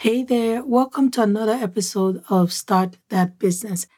Hey there, welcome to another episode of Start That Business.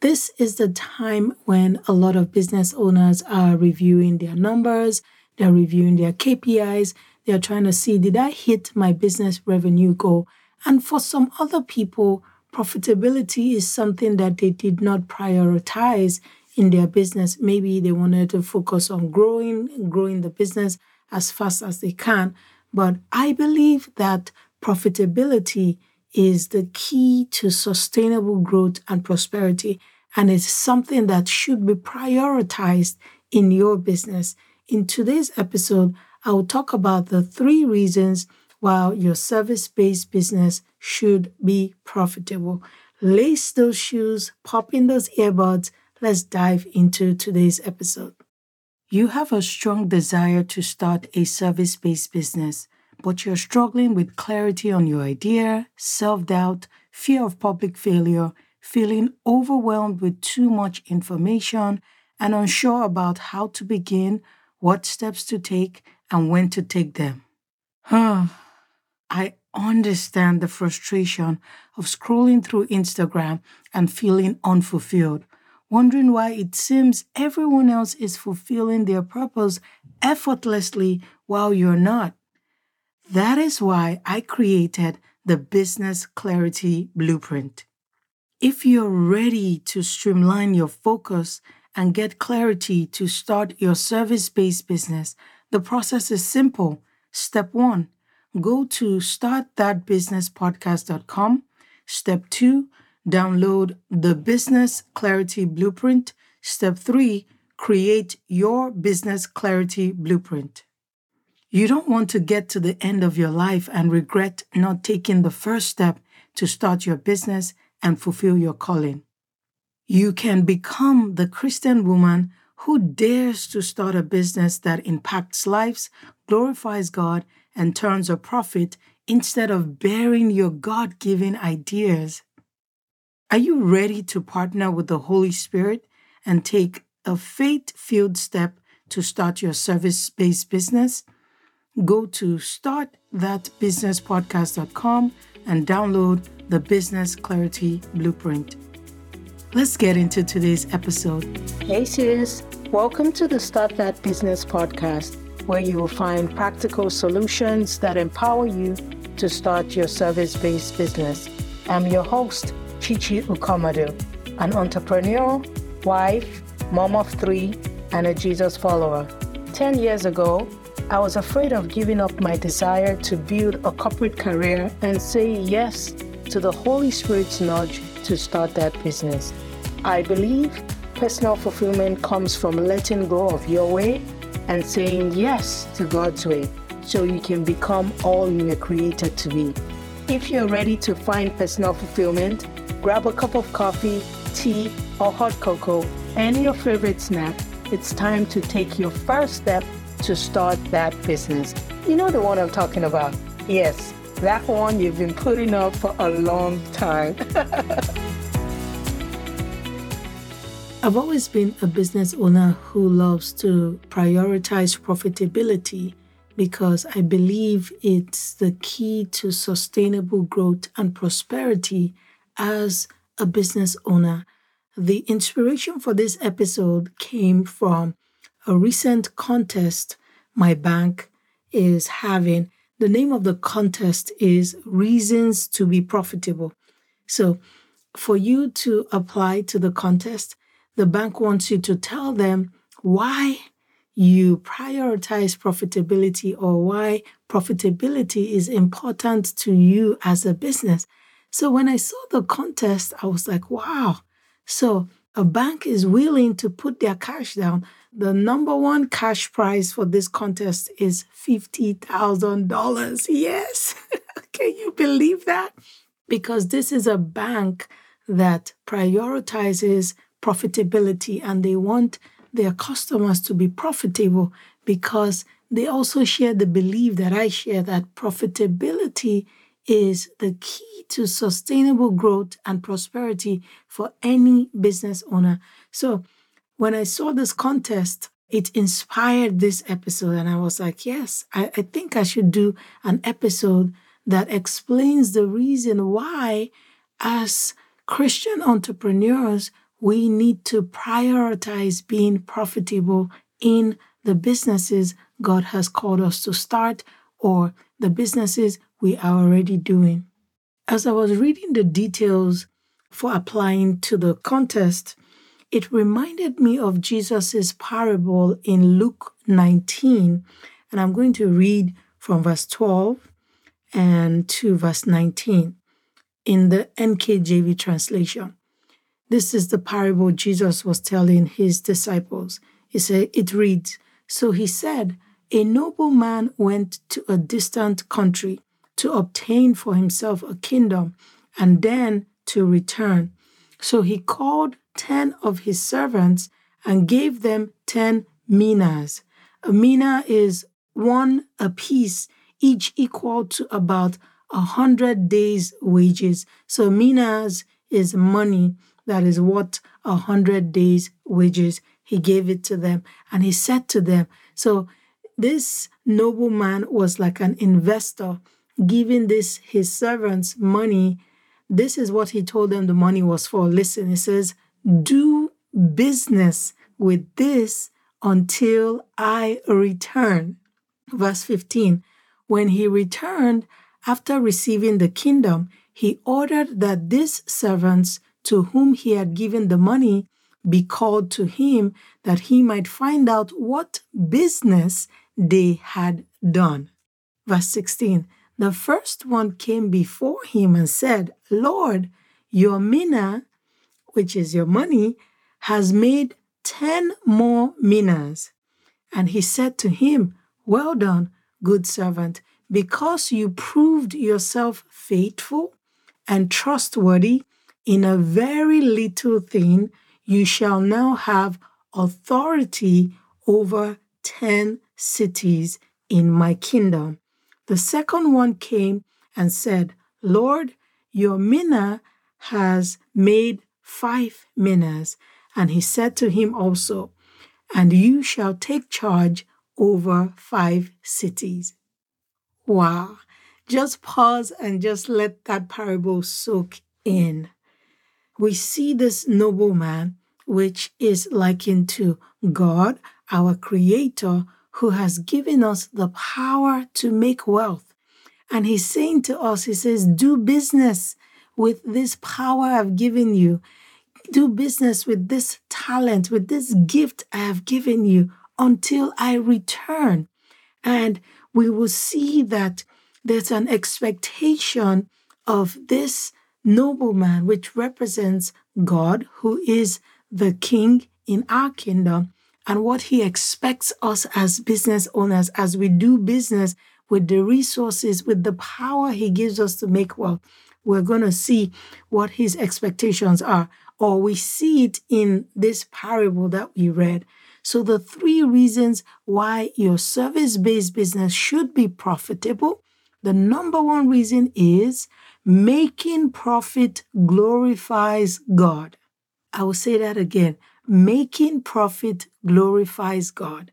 This is the time when a lot of business owners are reviewing their numbers, they're reviewing their KPIs, they're trying to see did I hit my business revenue goal? And for some other people, profitability is something that they did not prioritize in their business. Maybe they wanted to focus on growing, growing the business as fast as they can. But I believe that profitability is the key to sustainable growth and prosperity, and it's something that should be prioritized in your business. In today's episode, I will talk about the three reasons why your service based business should be profitable. Lace those shoes, pop in those earbuds. Let's dive into today's episode. You have a strong desire to start a service based business but you're struggling with clarity on your idea, self doubt, fear of public failure, feeling overwhelmed with too much information, and unsure about how to begin, what steps to take, and when to take them. Huh. I understand the frustration of scrolling through Instagram and feeling unfulfilled, wondering why it seems everyone else is fulfilling their purpose effortlessly while you're not. That is why I created the Business Clarity Blueprint. If you're ready to streamline your focus and get clarity to start your service based business, the process is simple. Step one, go to startthatbusinesspodcast.com. Step two, download the Business Clarity Blueprint. Step three, create your Business Clarity Blueprint. You don't want to get to the end of your life and regret not taking the first step to start your business and fulfill your calling. You can become the Christian woman who dares to start a business that impacts lives, glorifies God, and turns a profit instead of bearing your God given ideas. Are you ready to partner with the Holy Spirit and take a faith filled step to start your service based business? Go to startthatbusinesspodcast.com and download the Business Clarity Blueprint. Let's get into today's episode. Hey, sis. Welcome to the Start That Business podcast, where you will find practical solutions that empower you to start your service based business. I'm your host, Chichi Ukomadu, an entrepreneur, wife, mom of three, and a Jesus follower. 10 years ago, I was afraid of giving up my desire to build a corporate career and say yes to the Holy Spirit's nudge to start that business. I believe personal fulfillment comes from letting go of your way and saying yes to God's way so you can become all you were created to be. If you're ready to find personal fulfillment, grab a cup of coffee, tea, or hot cocoa, and your favorite snack. It's time to take your first step to start that business. You know the one I'm talking about? Yes, that one you've been putting up for a long time. I've always been a business owner who loves to prioritize profitability because I believe it's the key to sustainable growth and prosperity as a business owner. The inspiration for this episode came from a recent contest my bank is having. The name of the contest is Reasons to be Profitable. So, for you to apply to the contest, the bank wants you to tell them why you prioritize profitability or why profitability is important to you as a business. So when I saw the contest, I was like, wow. So a bank is willing to put their cash down the number one cash prize for this contest is $50,000. Yes. Can you believe that? Because this is a bank that prioritizes profitability and they want their customers to be profitable because they also share the belief that I share that profitability is the key to sustainable growth and prosperity for any business owner. So, when I saw this contest, it inspired this episode. And I was like, yes, I, I think I should do an episode that explains the reason why, as Christian entrepreneurs, we need to prioritize being profitable in the businesses God has called us to start or the businesses we are already doing. As I was reading the details for applying to the contest, it reminded me of Jesus' parable in Luke 19. And I'm going to read from verse 12 and to verse 19 in the NKJV translation. This is the parable Jesus was telling his disciples. He it reads, So he said, A nobleman went to a distant country to obtain for himself a kingdom and then to return. So he called ten of his servants and gave them ten minas. A mina is one apiece, each equal to about a hundred days' wages. So minas is money that is what a hundred days' wages. He gave it to them and he said to them, So this nobleman was like an investor giving this his servants money. This is what he told them the money was for. Listen, he says, Do business with this until I return. Verse 15 When he returned, after receiving the kingdom, he ordered that these servants to whom he had given the money be called to him that he might find out what business they had done. Verse 16 The first one came before him and said, Lord, your mina, which is your money, has made ten more minas. And he said to him, Well done, good servant, because you proved yourself faithful and trustworthy in a very little thing, you shall now have authority over 10 cities in my kingdom. The second one came and said, Lord, your mina has made five minas. And he said to him also, And you shall take charge over five cities. Wow. Just pause and just let that parable soak in. We see this nobleman, which is likened to God, our Creator, who has given us the power to make wealth. And he's saying to us, He says, Do business with this power I've given you. Do business with this talent, with this gift I have given you until I return. And we will see that there's an expectation of this nobleman, which represents God, who is the king in our kingdom, and what he expects us as business owners as we do business with the resources, with the power he gives us to make wealth. We're going to see what his expectations are, or we see it in this parable that we read. So, the three reasons why your service based business should be profitable the number one reason is making profit glorifies God. I will say that again. Making profit glorifies God.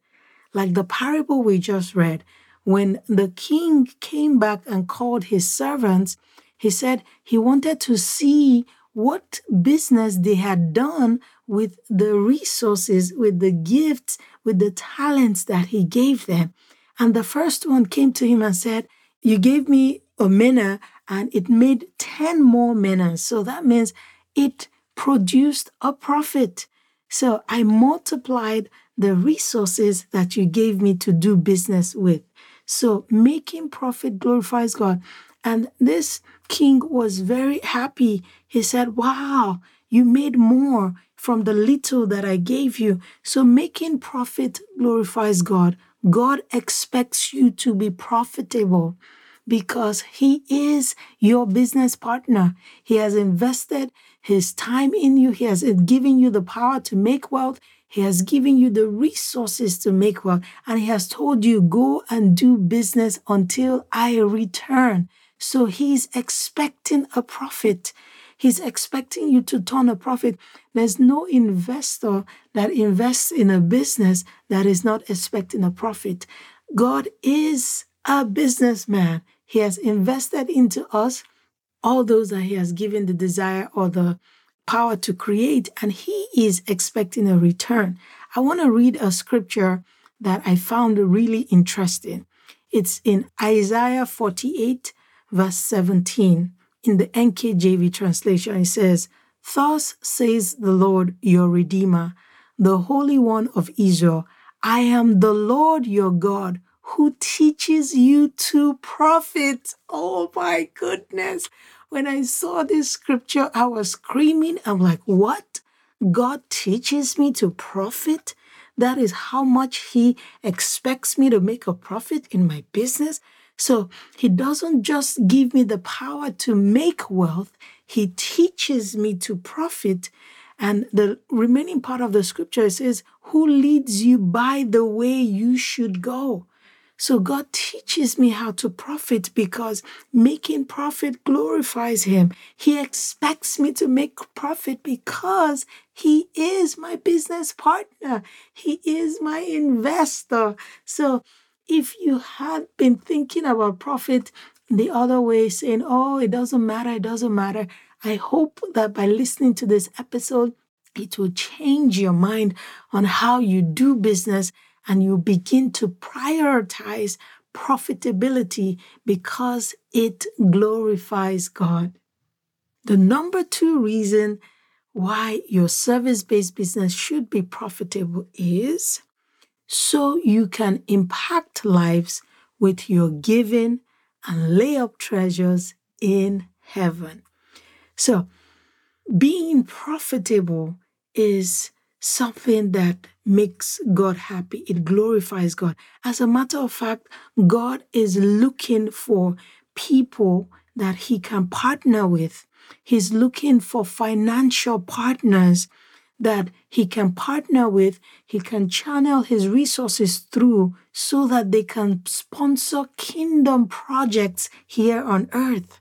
Like the parable we just read, when the king came back and called his servants, he said he wanted to see what business they had done with the resources, with the gifts, with the talents that he gave them. And the first one came to him and said, You gave me a mina and it made 10 more minas. So that means it produced a profit. So I multiplied the resources that you gave me to do business with. So making profit glorifies God. And this king was very happy. He said, Wow, you made more from the little that I gave you. So making profit glorifies God. God expects you to be profitable because He is your business partner. He has invested His time in you, He has given you the power to make wealth. He has given you the resources to make wealth, and He has told you, go and do business until I return. So he's expecting a profit. He's expecting you to turn a profit. There's no investor that invests in a business that is not expecting a profit. God is a businessman. He has invested into us all those that He has given the desire or the power to create, and He is expecting a return. I want to read a scripture that I found really interesting. It's in Isaiah 48, verse 17. In the NKJV translation, it says, Thus says the Lord your Redeemer, the Holy One of Israel I am the Lord your God who teaches you to profit. Oh my goodness. When I saw this scripture, I was screaming. I'm like, what? God teaches me to profit? That is how much He expects me to make a profit in my business. So He doesn't just give me the power to make wealth, He teaches me to profit. And the remaining part of the scripture says, Who leads you by the way you should go? So God teaches me how to profit because making profit glorifies Him. He expects me to make profit because He is my business partner. He is my investor. So if you had been thinking about profit the other way, saying, oh, it doesn't matter, it doesn't matter, I hope that by listening to this episode, it will change your mind on how you do business and you begin to prioritize profitability because it glorifies God. The number two reason why your service based business should be profitable is so you can impact lives with your giving and lay up treasures in heaven. So, being profitable is something that makes God happy. It glorifies God. As a matter of fact, God is looking for people that he can partner with. He's looking for financial partners that he can partner with, he can channel his resources through so that they can sponsor kingdom projects here on earth.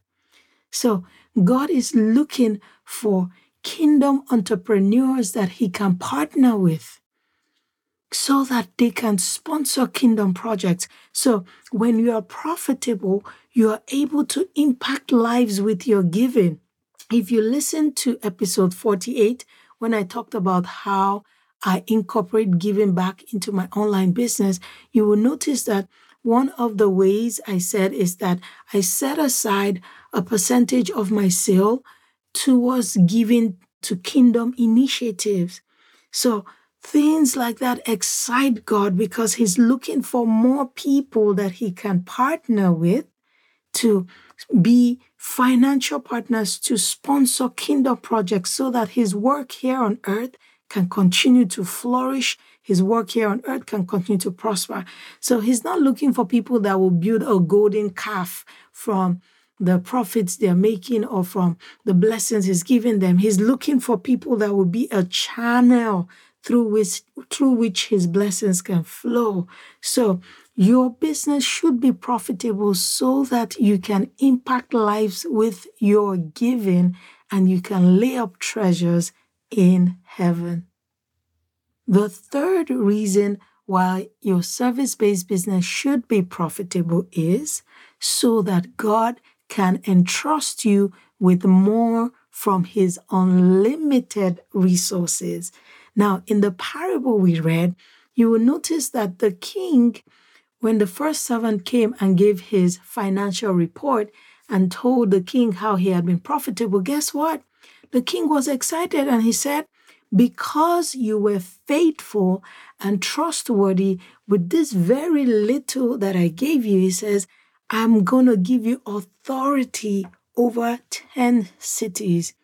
So, God is looking for kingdom entrepreneurs that he can partner with so that they can sponsor kingdom projects. So when you are profitable, you are able to impact lives with your giving. If you listen to episode 48, when I talked about how I incorporate giving back into my online business, you will notice that one of the ways I said is that I set aside a percentage of my sale towards giving to kingdom initiatives. So things like that excite God because He's looking for more people that He can partner with to be financial partners to sponsor kingdom projects so that His work here on earth can continue to flourish. His work here on earth can continue to prosper. So he's not looking for people that will build a golden calf from the profits they're making or from the blessings he's giving them. He's looking for people that will be a channel through which through which his blessings can flow. So your business should be profitable so that you can impact lives with your giving and you can lay up treasures in heaven. The third reason why your service based business should be profitable is so that God can entrust you with more from his unlimited resources. Now, in the parable we read, you will notice that the king, when the first servant came and gave his financial report and told the king how he had been profitable, guess what? The king was excited and he said, Because you were faithful and trustworthy with this very little that I gave you, he says, I'm going to give you authority over 10 cities.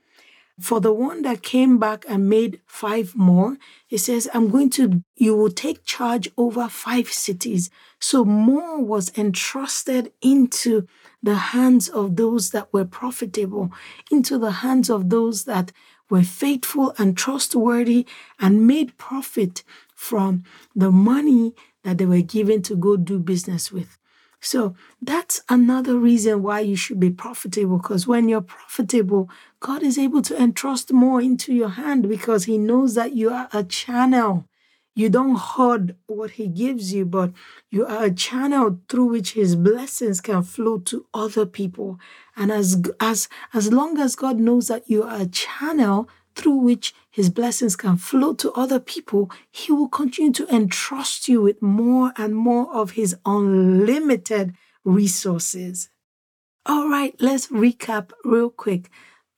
For the one that came back and made five more, he says, I'm going to, you will take charge over five cities. So more was entrusted into the hands of those that were profitable, into the hands of those that were faithful and trustworthy and made profit from the money that they were given to go do business with. So that's another reason why you should be profitable because when you're profitable, God is able to entrust more into your hand because He knows that you are a channel. You don't hoard what He gives you, but you are a channel through which His blessings can flow to other people. And as, as, as long as God knows that you are a channel through which His blessings can flow to other people, He will continue to entrust you with more and more of His unlimited resources. All right, let's recap real quick.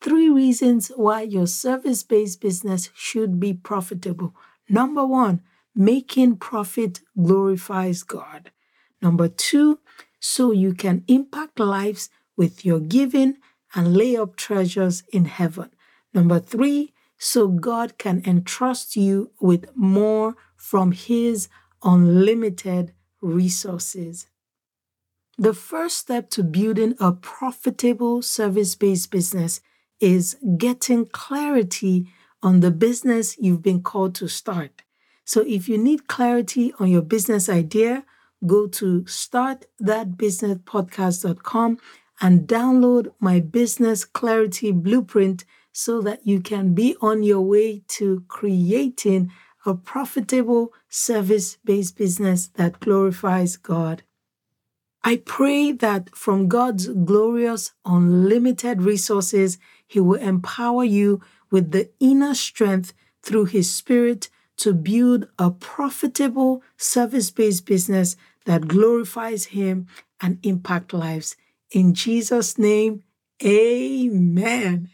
Three reasons why your service based business should be profitable. Number one, making profit glorifies God. Number two, so you can impact lives with your giving and lay up treasures in heaven. Number three, so God can entrust you with more from His unlimited resources. The first step to building a profitable service based business is getting clarity on the business you've been called to start. So if you need clarity on your business idea, go to startthatbusinesspodcast.com and download my business clarity blueprint so that you can be on your way to creating a profitable service based business that glorifies God. I pray that from God's glorious, unlimited resources, He will empower you with the inner strength through His Spirit to build a profitable service based business that glorifies Him and impact lives. In Jesus' name, amen.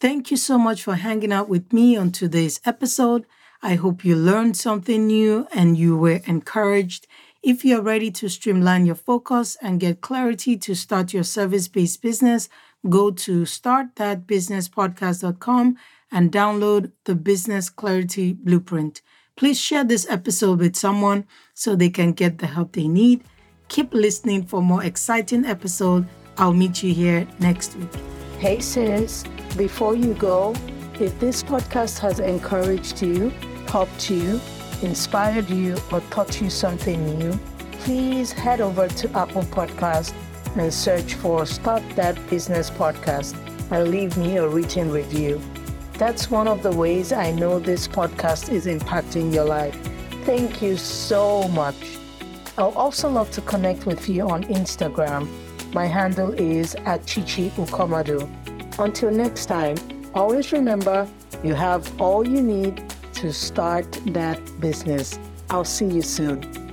Thank you so much for hanging out with me on today's episode. I hope you learned something new and you were encouraged. If you're ready to streamline your focus and get clarity to start your service based business, go to startthatbusinesspodcast.com and download the Business Clarity Blueprint. Please share this episode with someone so they can get the help they need. Keep listening for more exciting episodes. I'll meet you here next week. Hey sis, before you go, if this podcast has encouraged you, helped you, inspired you, or taught you something new, please head over to Apple Podcast and search for Start That Business Podcast and leave me a written review. That's one of the ways I know this podcast is impacting your life. Thank you so much. I'll also love to connect with you on Instagram. My handle is at Chichi Ukomadu. Until next time, always remember you have all you need to start that business. I'll see you soon.